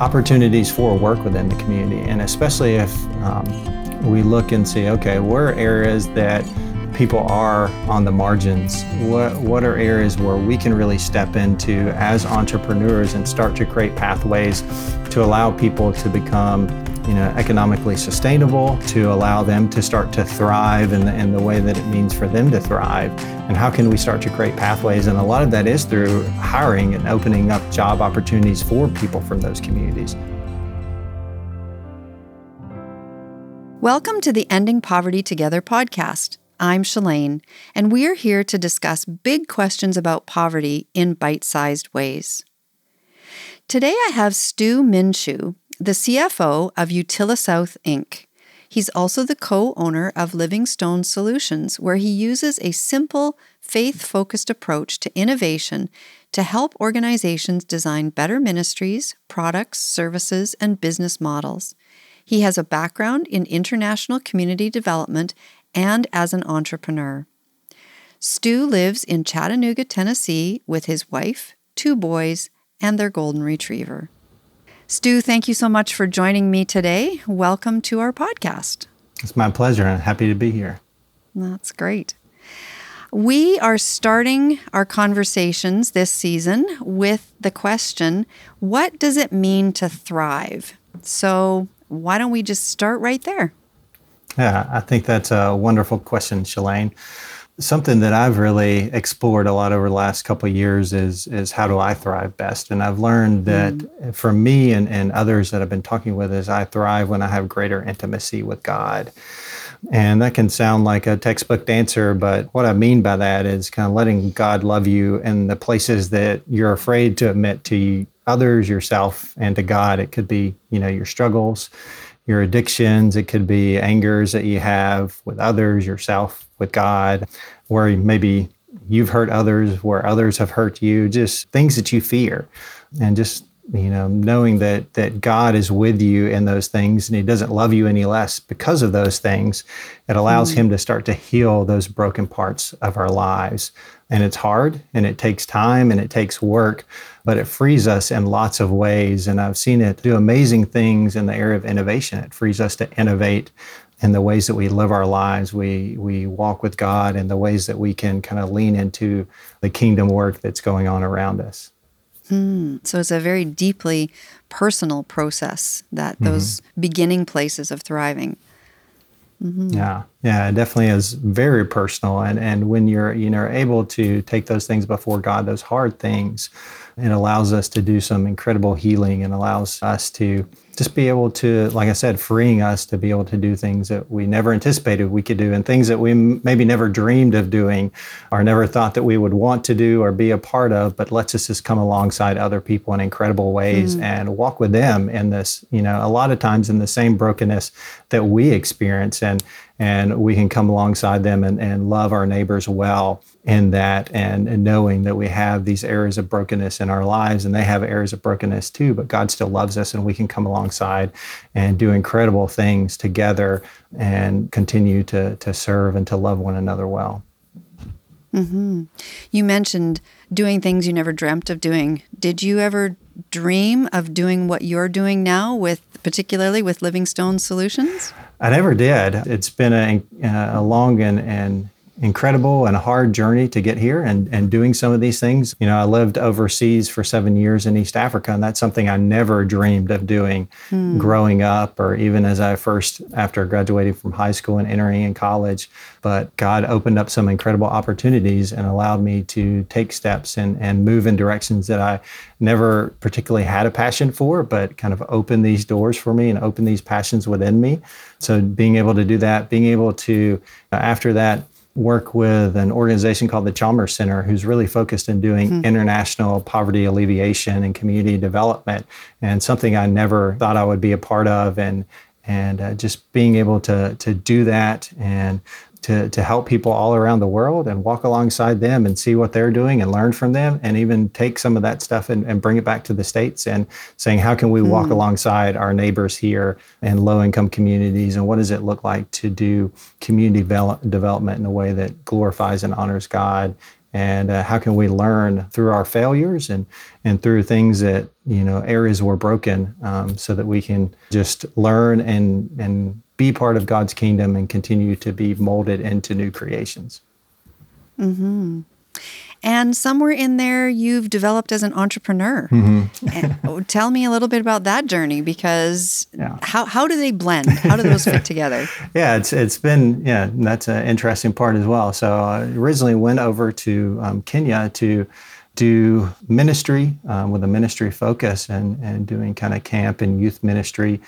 opportunities for work within the community. And especially if um, we look and see, okay, where are areas that people are on the margins? What, what are areas where we can really step into as entrepreneurs and start to create pathways to allow people to become you know, economically sustainable, to allow them to start to thrive in the, in the way that it means for them to thrive? And how can we start to create pathways? And a lot of that is through hiring and opening up job opportunities for people from those communities. Welcome to the Ending Poverty Together podcast. I'm Shalane, and we are here to discuss big questions about poverty in bite sized ways. Today I have Stu Minshew, the CFO of Utilisouth Inc. He's also the co owner of Living Stone Solutions, where he uses a simple, faith focused approach to innovation to help organizations design better ministries, products, services, and business models. He has a background in international community development and as an entrepreneur. Stu lives in Chattanooga, Tennessee, with his wife, two boys, and their golden retriever. Stu, thank you so much for joining me today. Welcome to our podcast. It's my pleasure, and happy to be here. That's great. We are starting our conversations this season with the question what does it mean to thrive? So, why don't we just start right there? Yeah, I think that's a wonderful question, Shalane. Something that I've really explored a lot over the last couple of years is is how do I thrive best? And I've learned that mm. for me and, and others that I've been talking with is I thrive when I have greater intimacy with God. And that can sound like a textbook answer, but what I mean by that is kind of letting God love you in the places that you're afraid to admit to others, yourself, and to God. It could be, you know, your struggles your addictions. It could be angers that you have with others, yourself, with God, where maybe you've hurt others, where others have hurt you, just things that you fear. And just you know knowing that that god is with you in those things and he doesn't love you any less because of those things it allows mm. him to start to heal those broken parts of our lives and it's hard and it takes time and it takes work but it frees us in lots of ways. And I've seen it do amazing things in the area of innovation. It frees us to innovate in the ways that we live our lives. We we walk with God and the ways that we can kind of lean into the kingdom work that's going on around us. Hmm. So it's a very deeply personal process that mm-hmm. those mm-hmm. beginning places of thriving. Mm-hmm. Yeah, yeah, it definitely is very personal. And and when you're you know able to take those things before God, those hard things, it allows us to do some incredible healing and allows us to just be able to, like I said, freeing us to be able to do things that we never anticipated we could do and things that we maybe never dreamed of doing or never thought that we would want to do or be a part of, but lets us just come alongside other people in incredible ways mm. and walk with them in this, you know, a lot of times in the same brokenness that we experience. And and we can come alongside them and, and love our neighbors well in that and, and knowing that we have these areas of brokenness in our lives and they have areas of brokenness too but god still loves us and we can come alongside and do incredible things together and continue to, to serve and to love one another well mm-hmm. you mentioned doing things you never dreamt of doing did you ever dream of doing what you're doing now with particularly with Livingstone solutions I never did. It's been a, a long and, and incredible and a hard journey to get here and, and doing some of these things. You know, I lived overseas for seven years in East Africa, and that's something I never dreamed of doing hmm. growing up or even as I first, after graduating from high school and entering in college. But God opened up some incredible opportunities and allowed me to take steps and, and move in directions that I never particularly had a passion for, but kind of opened these doors for me and opened these passions within me. So being able to do that, being able to, after that, work with an organization called the Chalmers Center, who's really focused in doing mm-hmm. international poverty alleviation and community development, and something I never thought I would be a part of, and and uh, just being able to to do that and to, to help people all around the world and walk alongside them and see what they're doing and learn from them and even take some of that stuff and, and bring it back to the states and saying how can we mm. walk hmm. alongside our neighbors here and low income communities and what does it look like to do community develop, development in a way that glorifies and honors god and uh, how can we learn through our failures and and through things that you know areas were broken um, so that we can just learn and and be part of god's kingdom and continue to be molded into new creations mm-hmm. And somewhere in there, you've developed as an entrepreneur. Mm-hmm. Oh, tell me a little bit about that journey because yeah. how, how do they blend? How do those fit together? Yeah, it's it's been yeah that's an interesting part as well. So I originally went over to um, Kenya to do ministry um, with a ministry focus and and doing kind of camp and youth ministry.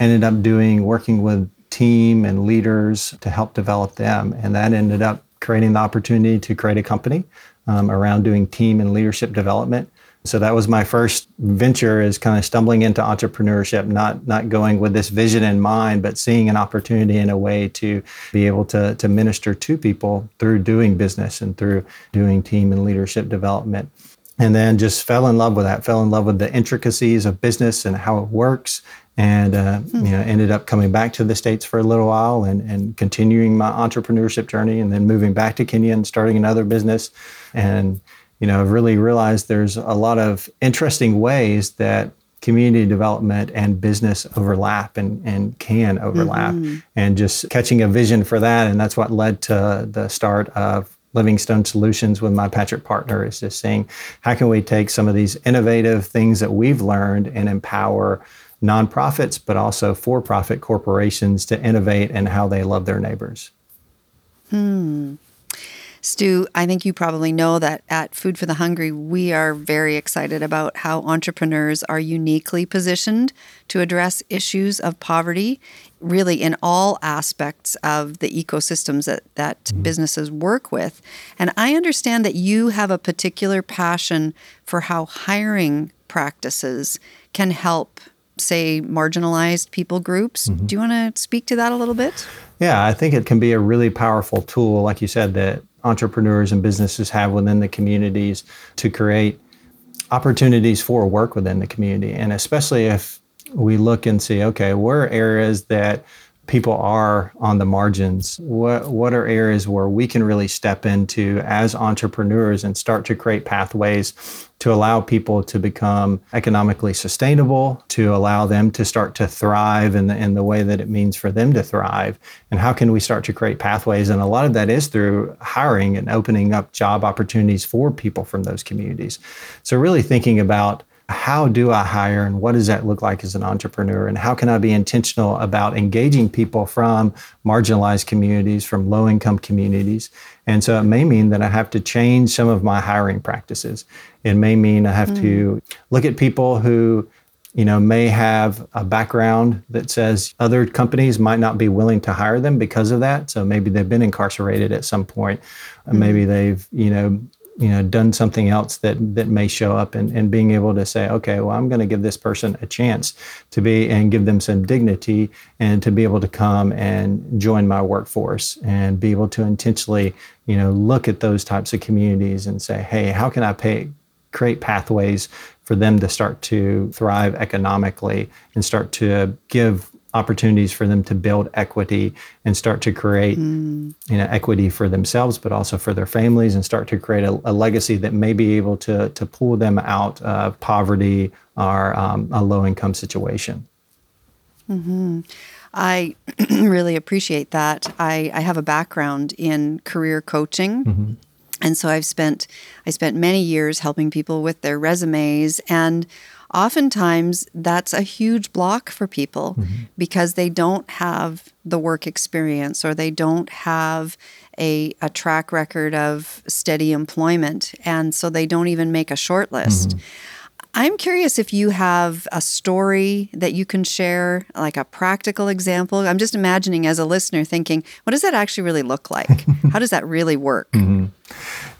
Ended up doing working with team and leaders to help develop them, and that ended up creating the opportunity to create a company um, around doing team and leadership development. So that was my first venture is kind of stumbling into entrepreneurship, not not going with this vision in mind, but seeing an opportunity in a way to be able to, to minister to people through doing business and through doing team and leadership development. And then just fell in love with that, fell in love with the intricacies of business and how it works. And uh, hmm. you know, ended up coming back to the States for a little while and, and continuing my entrepreneurship journey and then moving back to Kenya and starting another business and you know, I've really realized there's a lot of interesting ways that community development and business overlap and, and can overlap mm-hmm. and just catching a vision for that and that's what led to the start of livingstone solutions with my patrick partner is just saying how can we take some of these innovative things that we've learned and empower nonprofits but also for-profit corporations to innovate in how they love their neighbors hmm Stu, I think you probably know that at Food for the Hungry, we are very excited about how entrepreneurs are uniquely positioned to address issues of poverty, really in all aspects of the ecosystems that, that mm-hmm. businesses work with. And I understand that you have a particular passion for how hiring practices can help say marginalized people groups. Mm-hmm. Do you want to speak to that a little bit? Yeah, I think it can be a really powerful tool, like you said, that entrepreneurs and businesses have within the communities to create opportunities for work within the community. And especially if we look and see, okay, where are areas that people are on the margins? What what are areas where we can really step into as entrepreneurs and start to create pathways to allow people to become economically sustainable, to allow them to start to thrive in the in the way that it means for them to thrive? And how can we start to create pathways? And a lot of that is through hiring and opening up job opportunities for people from those communities. So really thinking about how do I hire and what does that look like as an entrepreneur? And how can I be intentional about engaging people from marginalized communities, from low income communities? And so it may mean that I have to change some of my hiring practices. It may mean I have mm. to look at people who you know may have a background that says other companies might not be willing to hire them because of that so maybe they've been incarcerated at some point mm. maybe they've you know you know done something else that that may show up and, and being able to say okay well i'm going to give this person a chance to be and give them some dignity and to be able to come and join my workforce and be able to intentionally you know look at those types of communities and say hey how can i pay create pathways for them to start to thrive economically and start to give opportunities for them to build equity and start to create mm. you know equity for themselves but also for their families and start to create a, a legacy that may be able to to pull them out of poverty or um, a low income situation mm-hmm. I really appreciate that. I, I have a background in career coaching. Mm-hmm. And so I've spent I spent many years helping people with their resumes and oftentimes that's a huge block for people mm-hmm. because they don't have the work experience or they don't have a, a track record of steady employment. And so they don't even make a short list. Mm-hmm. I'm curious if you have a story that you can share, like a practical example. I'm just imagining as a listener thinking, what does that actually really look like? How does that really work? Mm-hmm.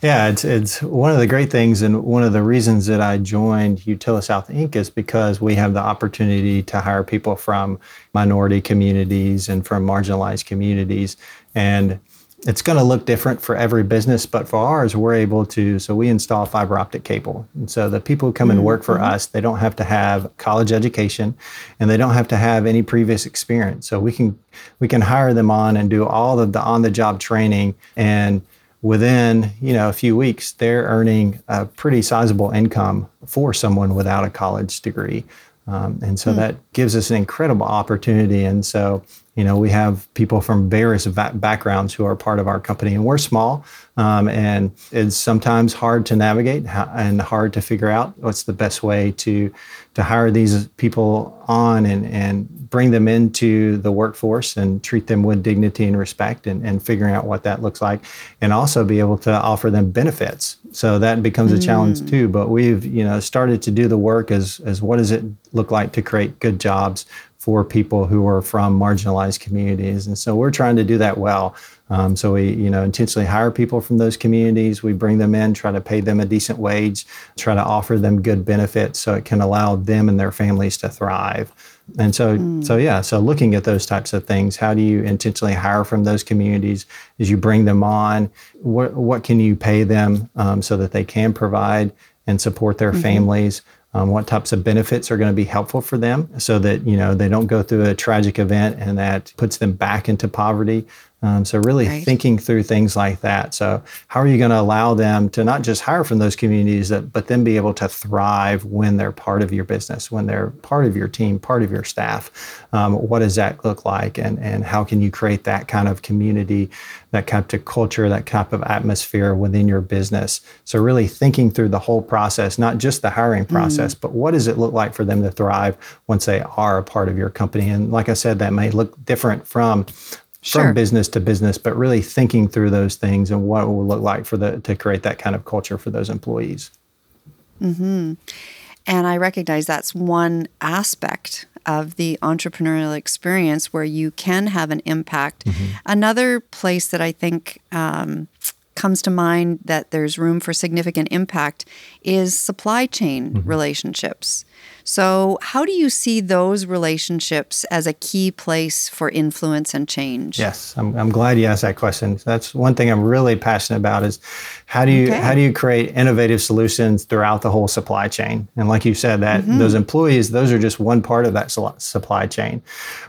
Yeah, it's it's one of the great things, and one of the reasons that I joined Utilisouth Inc. is because we have the opportunity to hire people from minority communities and from marginalized communities, and it's going to look different for every business, but for ours, we're able to. So we install fiber optic cable, and so the people who come mm-hmm. and work for mm-hmm. us, they don't have to have college education, and they don't have to have any previous experience. So we can we can hire them on and do all of the on the job training and within you know a few weeks they're earning a pretty sizable income for someone without a college degree um, and so mm. that gives us an incredible opportunity and so you know we have people from various va- backgrounds who are part of our company and we're small um, and it's sometimes hard to navigate and hard to figure out what's the best way to to hire these people on and, and bring them into the workforce and treat them with dignity and respect and, and figuring out what that looks like and also be able to offer them benefits so that becomes a challenge mm. too but we've you know started to do the work as as what does it look like to create good jobs for people who are from marginalized communities. And so we're trying to do that well. Um, so we, you know, intentionally hire people from those communities. We bring them in, try to pay them a decent wage, try to offer them good benefits so it can allow them and their families to thrive. And so, mm. so yeah, so looking at those types of things, how do you intentionally hire from those communities as you bring them on? What what can you pay them um, so that they can provide and support their mm-hmm. families? Um, what types of benefits are going to be helpful for them so that you know they don't go through a tragic event and that puts them back into poverty um, so really right. thinking through things like that. So how are you going to allow them to not just hire from those communities, that, but then be able to thrive when they're part of your business, when they're part of your team, part of your staff? Um, what does that look like, and and how can you create that kind of community, that kind of culture, that type of atmosphere within your business? So really thinking through the whole process, not just the hiring process, mm. but what does it look like for them to thrive once they are a part of your company? And like I said, that may look different from sure. from business to business, but really thinking through those things and what it will look like for the to create that kind of culture for those employees. Hmm. And I recognize that's one aspect of the entrepreneurial experience where you can have an impact. Mm-hmm. Another place that I think um, comes to mind that there's room for significant impact is supply chain mm-hmm. relationships. So, how do you see those relationships as a key place for influence and change? Yes, I'm, I'm glad you asked that question. That's one thing I'm really passionate about is how do you okay. how do you create innovative solutions throughout the whole supply chain? And like you said, that mm-hmm. those employees, those are just one part of that supply chain.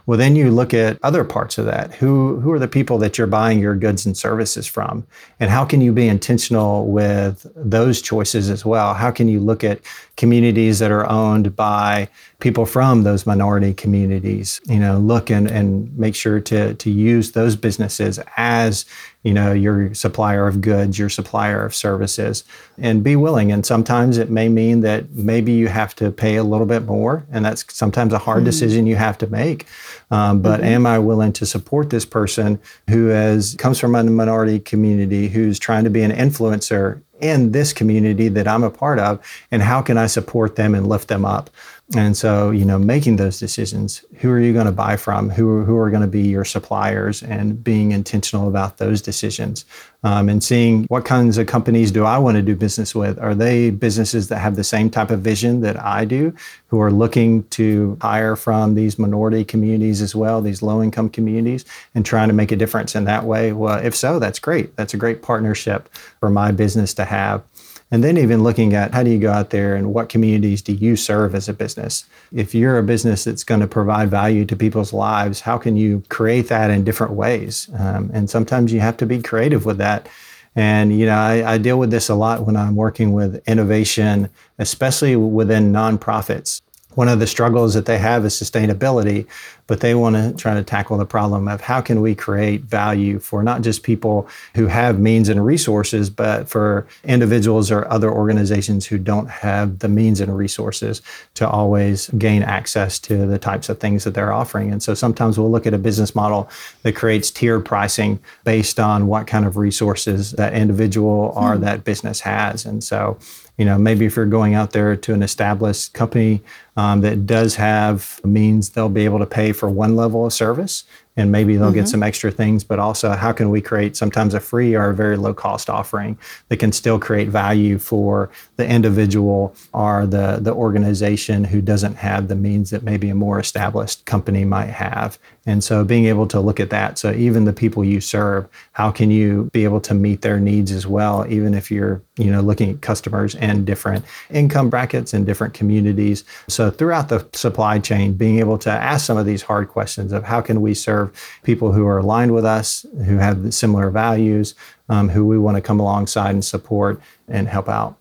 Well, then you look at other parts of that. Who who are the people that you're buying your goods and services from, and how can you be intentional with those choices as well? How can you look at communities that are owned by people from those minority communities you know look and, and make sure to to use those businesses as you know your supplier of goods your supplier of services and be willing and sometimes it may mean that maybe you have to pay a little bit more and that's sometimes a hard mm-hmm. decision you have to make um, but mm-hmm. am i willing to support this person who has comes from a minority community who's trying to be an influencer in this community that i'm a part of and how can i support them and lift them up and so, you know, making those decisions, who are you going to buy from? Who, who are going to be your suppliers and being intentional about those decisions um, and seeing what kinds of companies do I want to do business with? Are they businesses that have the same type of vision that I do, who are looking to hire from these minority communities as well, these low income communities, and trying to make a difference in that way? Well, if so, that's great. That's a great partnership for my business to have. And then even looking at how do you go out there and what communities do you serve as a business? If you're a business that's going to provide value to people's lives, how can you create that in different ways? Um, and sometimes you have to be creative with that. And you know, I, I deal with this a lot when I'm working with innovation, especially within nonprofits one of the struggles that they have is sustainability, but they want to try to tackle the problem of how can we create value for not just people who have means and resources, but for individuals or other organizations who don't have the means and resources to always gain access to the types of things that they're offering. And so sometimes we'll look at a business model that creates tiered pricing based on what kind of resources that individual or hmm. that business has. And so you know, maybe if you're going out there to an established company um, that does have means they'll be able to pay for one level of service and maybe they'll mm-hmm. get some extra things but also how can we create sometimes a free or a very low cost offering that can still create value for the individual or the the organization who doesn't have the means that maybe a more established company might have. And so being able to look at that. So even the people you serve how can you be able to meet their needs as well even if you're you know looking at customers and different income brackets and different communities. So throughout the supply chain being able to ask some of these hard questions of how can we serve people who are aligned with us, who have similar values, um, who we want to come alongside and support and help out.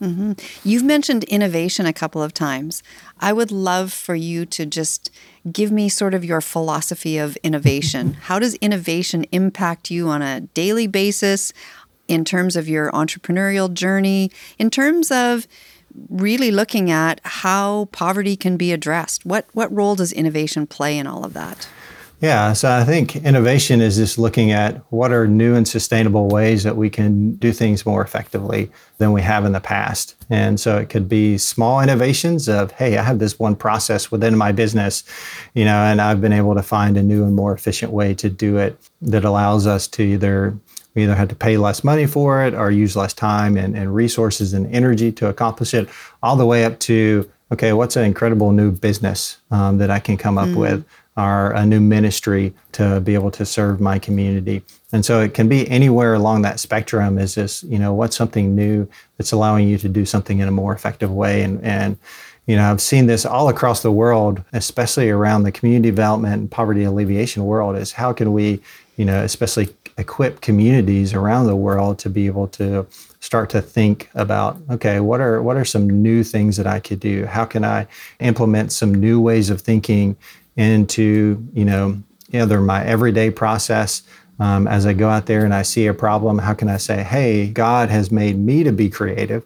Mm-hmm. You've mentioned innovation a couple of times. I would love for you to just give me sort of your philosophy of innovation. How does innovation impact you on a daily basis in terms of your entrepreneurial journey, in terms of really looking at how poverty can be addressed? What, what role does innovation play in all of that? Yeah, so I think innovation is just looking at what are new and sustainable ways that we can do things more effectively than we have in the past. And so it could be small innovations of, hey, I have this one process within my business, you know, and I've been able to find a new and more efficient way to do it that allows us to either we either have to pay less money for it or use less time and, and resources and energy to accomplish it, all the way up to, okay, what's an incredible new business um, that I can come up mm. with or a new ministry to be able to serve my community. And so it can be anywhere along that spectrum is this, you know, what's something new that's allowing you to do something in a more effective way. And, and you know, I've seen this all across the world, especially around the community development and poverty alleviation world, is how can we, you know, especially equip communities around the world to be able to start to think about okay what are what are some new things that i could do how can i implement some new ways of thinking into you know either my everyday process um, as I go out there and I see a problem, how can I say, hey, God has made me to be creative?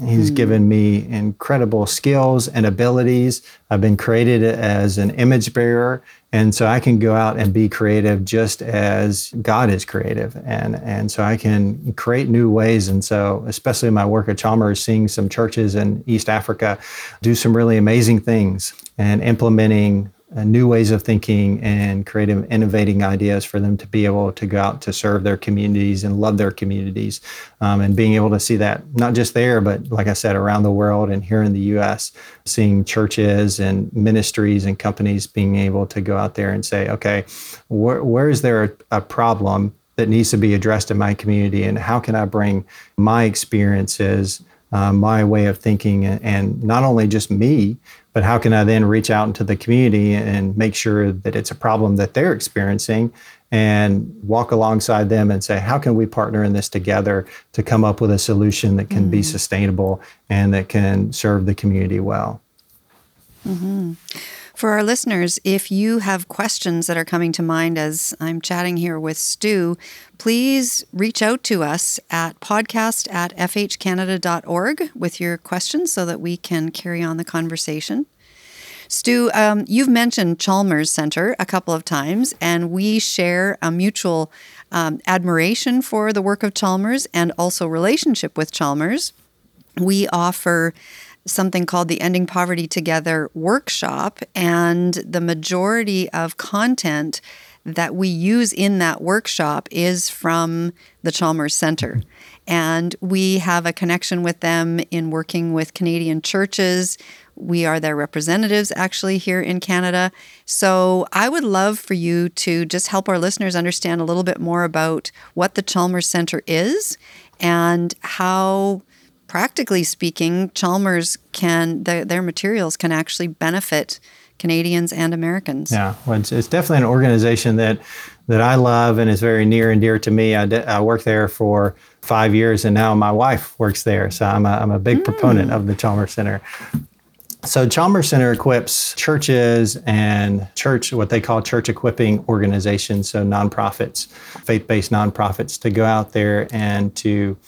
He's mm. given me incredible skills and abilities. I've been created as an image bearer. And so I can go out and be creative just as God is creative. And, and so I can create new ways. And so, especially my work at Chalmers, seeing some churches in East Africa do some really amazing things and implementing uh, new ways of thinking and creative, innovating ideas for them to be able to go out to serve their communities and love their communities. Um, and being able to see that not just there, but like I said, around the world and here in the US, seeing churches and ministries and companies being able to go out there and say, okay, wh- where is there a, a problem that needs to be addressed in my community? And how can I bring my experiences? Uh, my way of thinking, and, not only just me, but how can I then reach out into the community and make sure that it's a problem that they're experiencing and walk alongside them and say, how can we partner in this together to come up with a solution that can mm-hmm. be sustainable and that can serve the community well? Mm-hmm. For our listeners, if you have questions that are coming to mind as I'm chatting here with Stu, please reach out to us at podcast at fhcanada.org with your questions so that we can carry on the conversation. Stu, um, you've mentioned Chalmers Center a couple of times, and we share a mutual um, admiration for the work of Chalmers and also relationship with Chalmers. We offer something called the Ending Poverty Together workshop, and the majority of content that we use in that workshop is from the Chalmers Center. And we have a connection with them in working with Canadian churches. We are their representatives actually here in Canada. So I would love for you to just help our listeners understand a little bit more about what the Chalmers Center is and how practically speaking, Chalmers can the, their materials can actually benefit Canadians and Americans. Yeah, well, it's, it's, definitely an organization that that I love and is very near and dear to me. I, I worked there for five years, and now my wife works there, so I'm a, I'm a big mm. proponent of the Chalmers Center. So Chalmers Center equips churches and church, what they call church equipping organizations, so nonprofits, faith-based nonprofits, to go out there and to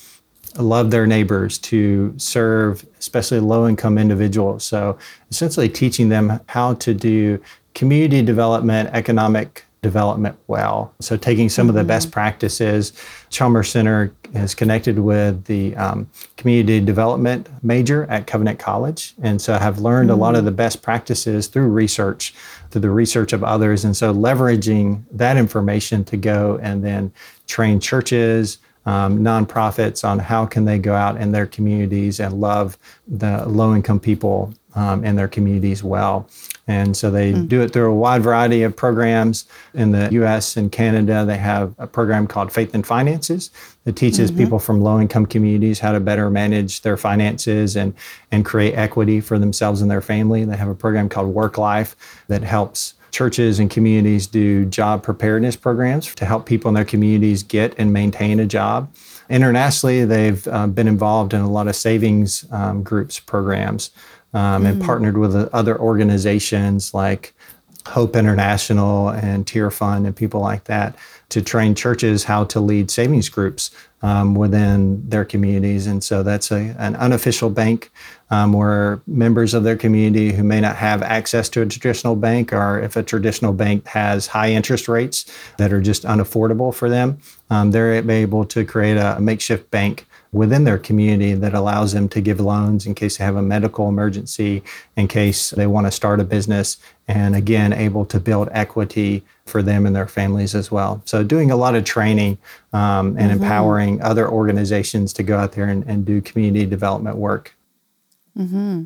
love their neighbors, to serve especially low income individuals. So essentially teaching them how to do community development, economic development well. So taking some mm-hmm. of the best mm-hmm. practices. Chalmers Center is connected with the um, community development major at Covenant College. And so I have learned mm-hmm. a lot of mm-hmm. the best practices through research, through the research of others. And so leveraging that information to go and then train churches, um, nonprofits on how can they go out in their communities and love the low-income people um, in their communities well. And so they mm. do it through a wide variety of programs. In the US and Canada, they have a program called Faith and Finances that teaches mm-hmm. people from low income communities how to better manage their finances and, and create equity for themselves and their family. They have a program called Work Life that helps churches and communities do job preparedness programs to help people in their communities get and maintain a job. Internationally, they've uh, been involved in a lot of savings um, groups programs um, mm. and partnered with other organizations like Hope International and Tear Fund and people like that to train churches how to lead savings groups um, within their communities. And so that's a, an unofficial bank um, where members of their community who may not have access to a traditional bank, or if a traditional bank has high interest rates that are just unaffordable for them, um, they're able to create a, a makeshift bank within their community that allows them to give loans in case they have a medical emergency, in case they want to start a business, and again, able to build equity for them and their families as well. So, doing a lot of training um, and mm-hmm. empowering other organizations to go out there and, and do community development work. Mm-hmm.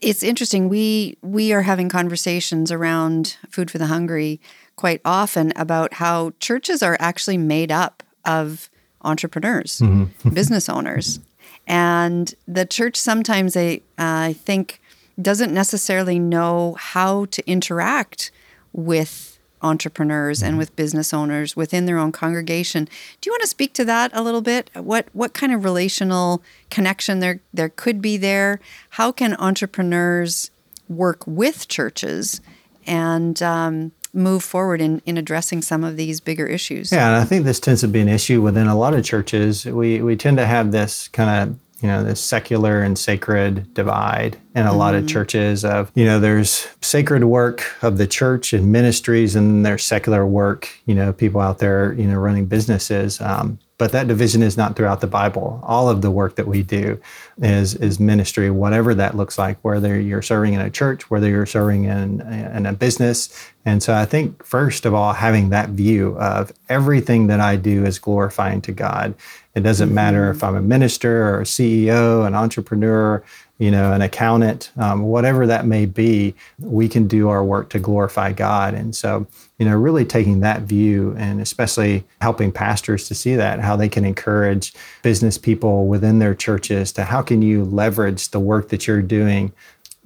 It's interesting. We we are having conversations around food for the hungry quite often about how churches are actually made up of entrepreneurs, mm-hmm. business owners. And the church sometimes, I, uh, I think, doesn't necessarily know how to interact with entrepreneurs and mm-hmm. with business owners within their own congregation. Do you want to speak to that a little bit? What what kind of relational connection there there could be there? How can entrepreneurs work with churches and um, move forward in, in addressing some of these bigger issues. Yeah, and I think this tends to be an issue within a lot of churches. We we tend to have this kind of you know this secular and sacred divide in a mm-hmm. lot of mm-hmm. churches of you know there's sacred work of the church and ministries and there's secular work you know people out there you know running businesses um, but that division is not throughout the Bible. All of the work that we do is is ministry, whatever that looks like, whether you're serving in a church, whether you're serving in, in a business. And so I think, first of all, having that view of everything that I do is glorifying to God. It doesn't mm-hmm. matter if I'm a minister or a CEO, an entrepreneur, you know, an accountant, um, whatever that may be, we can do our work to glorify God. And so, you know, really taking that view and especially helping pastors to see that, how they can encourage business people within their churches to how can you leverage the work that you're doing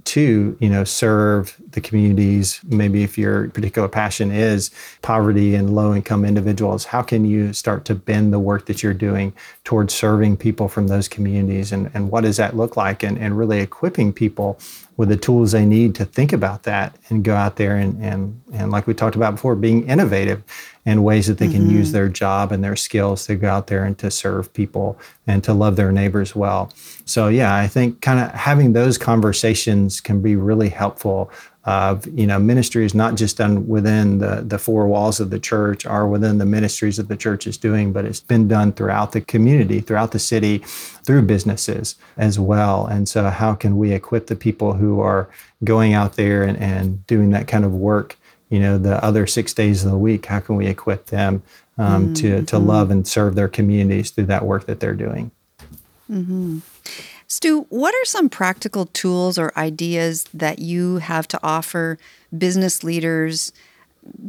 to you know serve the communities. Maybe if your particular passion is poverty and low income individuals how can you start to bend the work that you're doing towards serving people from those communities? And, and what does that look like? And, and really equipping people with the tools they need to think about that and go out there and, and, and like we talked about before being innovative in ways that they can mm-hmm. use their job and their skills to go out there and to serve people and to love their neighbors well. So yeah, I think kind of having those conversations can be really helpful of you know ministry is not just done within the, the four walls of the church or within the ministries that the church is doing but it's been done throughout the community throughout the city through businesses as well and so how can we equip the people who are going out there and, and doing that kind of work you know the other six days of the week how can we equip them um, mm-hmm. to to love and serve their communities through that work that they're doing mm-hmm. Stu what are some practical tools or ideas that you have to offer business leaders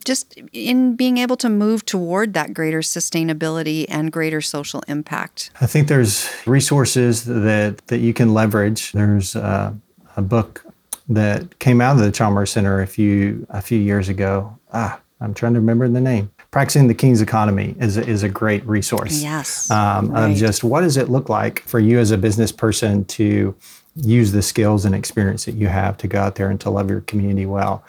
just in being able to move toward that greater sustainability and greater social impact i think there's resources that that you can leverage there's uh, a book that came out of the Chalmers Center a few a few years ago. Ah, I'm trying to remember the name. Practicing the King's Economy is a, is a great resource. Yes. Um, right. Of just what does it look like for you as a business person to use the skills and experience that you have to go out there and to love your community well.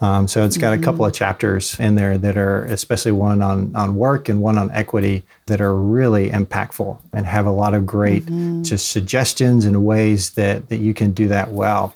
Um, so it's got mm-hmm. a couple of chapters in there that are, especially one on on work and one on equity, that are really impactful and have a lot of great mm-hmm. just suggestions and ways that that you can do that well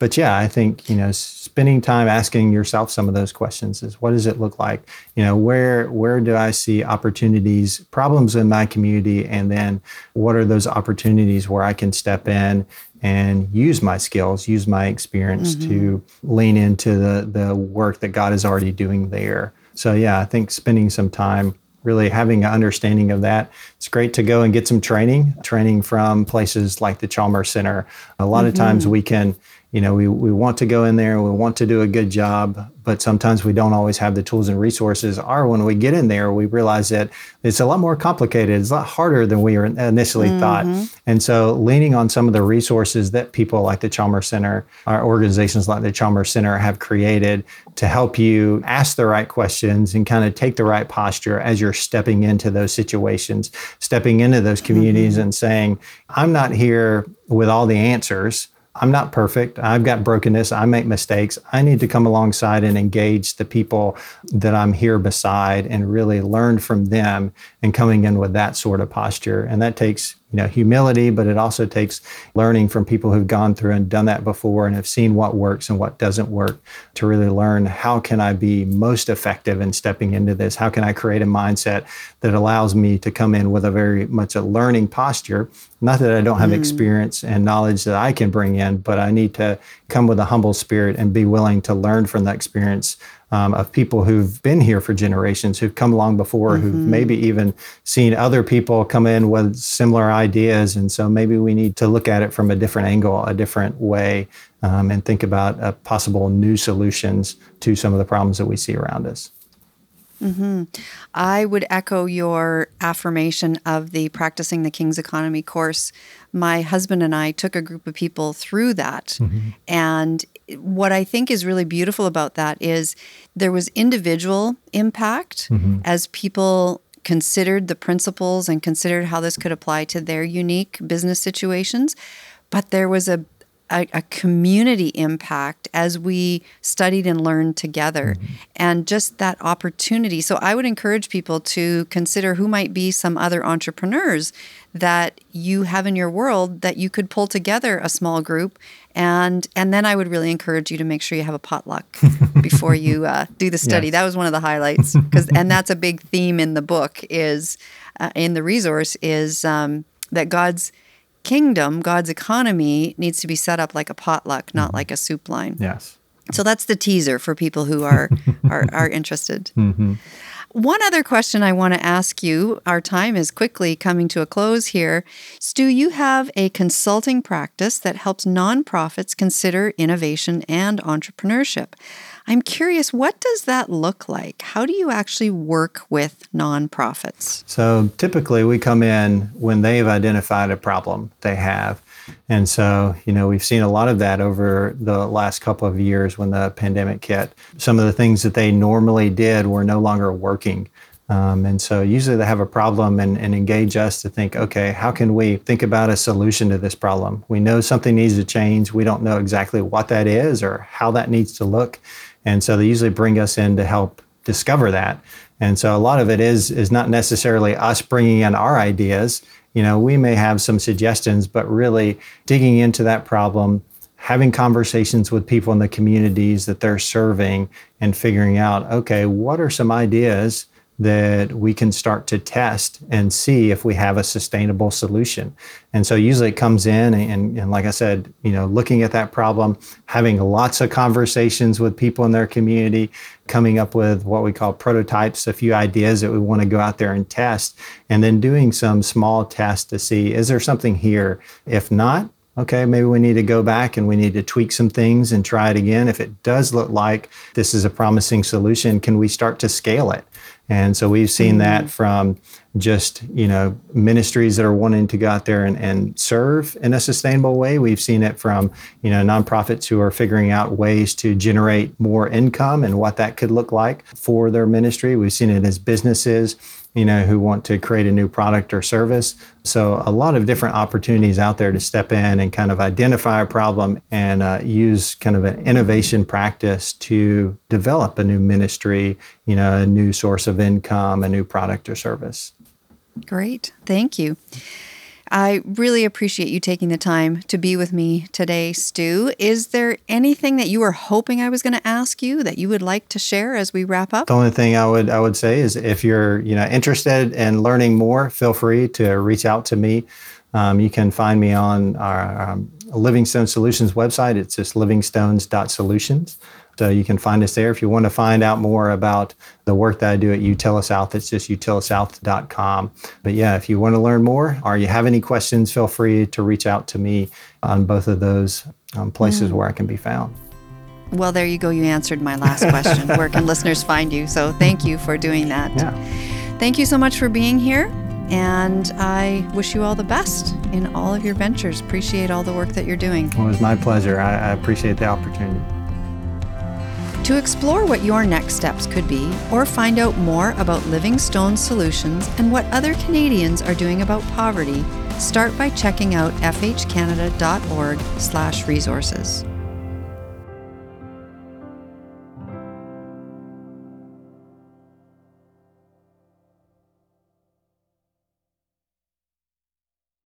but yeah, I think you know spending time asking yourself some of those questions is what does it look like? You know, where where do I see opportunities, problems in my community, and then what are those opportunities where I can step in and use my skills, use my experience mm-hmm. to lean into the the work that God is already doing there. So yeah, I think spending some time really having an understanding of that. It's great to go and get some training, training from places like the Chalmers Center. A lot mm-hmm. of times we can you know, we, we want to go in there, we want to do a good job, but sometimes we don't always have the tools and resources. Or when we get in there, we realize that it's a lot more complicated. It's a lot harder than we initially mm-hmm. thought. And so, leaning on some of the resources that people like the Chalmers Center, our organizations like the Chalmers Center have created to help you ask the right questions and kind of take the right posture as you're stepping into those situations, stepping into those communities mm-hmm. and saying, I'm not here with all the answers. I'm not perfect. I've got brokenness. I make mistakes. I need to come alongside and engage the people that I'm here beside and really learn from them and coming in with that sort of posture. And that takes you know humility but it also takes learning from people who've gone through and done that before and have seen what works and what doesn't work to really learn how can i be most effective in stepping into this how can i create a mindset that allows me to come in with a very much a learning posture not that i don't have mm. experience and knowledge that i can bring in but i need to come with a humble spirit and be willing to learn from the experience um, of people who've been here for generations, who've come along before, mm-hmm. who've maybe even seen other people come in with similar ideas. And so maybe we need to look at it from a different angle, a different way, um, and think about uh, possible new solutions to some of the problems that we see around us. Mm-hmm. I would echo your affirmation of the Practicing the King's Economy course. My husband and I took a group of people through that. Mm-hmm. And what I think is really beautiful about that is there was individual impact mm-hmm. as people considered the principles and considered how this could apply to their unique business situations. But there was a a, a, community impact as we studied and learned together mm-hmm. and just that opportunity. So I would encourage people to consider who might be some other entrepreneurs that you have in your world that you could pull together a small group and and then I would really encourage you to make sure you have a potluck before you uh, do the study. Yes. That was one of the highlights because and that's a big theme in the book is uh, in the resource is um, that God's kingdom, God's economy needs to be set up like a potluck, not mm-hmm. like a soup line. Yes. So that's the teaser for people who are are, are interested. Mm-hmm. One other question I want to ask you. Our time is quickly coming to a close here. Stu, you have a consulting practice that helps nonprofits consider innovation and entrepreneurship. I'm curious, what does that look like? How do you actually work with nonprofits? So typically, we come in when they've identified a problem they have. And so, you know, we've seen a lot of that over the last couple of years when the pandemic hit. Some of the things that they normally did were no longer working. Um, and so usually they have a problem and, and, engage us to think, okay, how can we think about a solution to this problem? We know something needs to change. We don't know exactly what that is or how that needs to look. And so they usually bring us in to help discover that. And so a lot of it is is not necessarily us bringing in our ideas. You know, we may have some suggestions, but really digging into that problem, having conversations with people in the communities that they're serving and figuring out, okay, what are some ideas that we can start to test and see if we have a sustainable solution. And so usually it comes in and, and, like I said, you know, looking at that problem, having lots of conversations with people in their community, coming up with what we call prototypes, a few ideas that we want to go out there and test, and then doing some small tests to see is there something here? If not, okay, maybe we need to go back and we need to tweak some things and try it again. If it does look like this is a promising solution, can we start to scale it? And so we've seen mm-hmm. that from just, you know, ministries that are wanting to go out there and, and serve in a sustainable way. We've seen it from, you know, nonprofits who are figuring out ways to generate more income and what that could look like for their ministry. We've seen it as businesses you know, who want to create a new product or service. So a lot of different opportunities out there to step in and kind of identify a problem and uh, use kind of an innovation practice to develop a new ministry, you know, a new source of income, a new product or service. Great. Thank you. I really appreciate you taking the time to be with me today, Stu. Is there anything that you were hoping I was going to ask you that you would like to share as we wrap up? The only thing I would I would say is if you're you know interested in learning more, feel free to reach out to me. Um, you can find me on our um, Livingstone Solutions website. It's just livingstones.solutions So you can find us there. If you want to find out more about the work that I do at Utilisouth, it's just utilisouth.com. But yeah, if you want to learn more or you have any questions, feel free to reach out to me on both of those um, places mm. where I can be found. Well, there you go. You answered my last question. Where can listeners find you? So thank you for doing that. Yeah. Thank you so much for being here. And I wish you all the best in all of your ventures. Appreciate all the work that you're doing. Well, it was my pleasure. I, I appreciate the opportunity. To explore what your next steps could be, or find out more about Living Stone Solutions and what other Canadians are doing about poverty, start by checking out fhcanada.org/resources.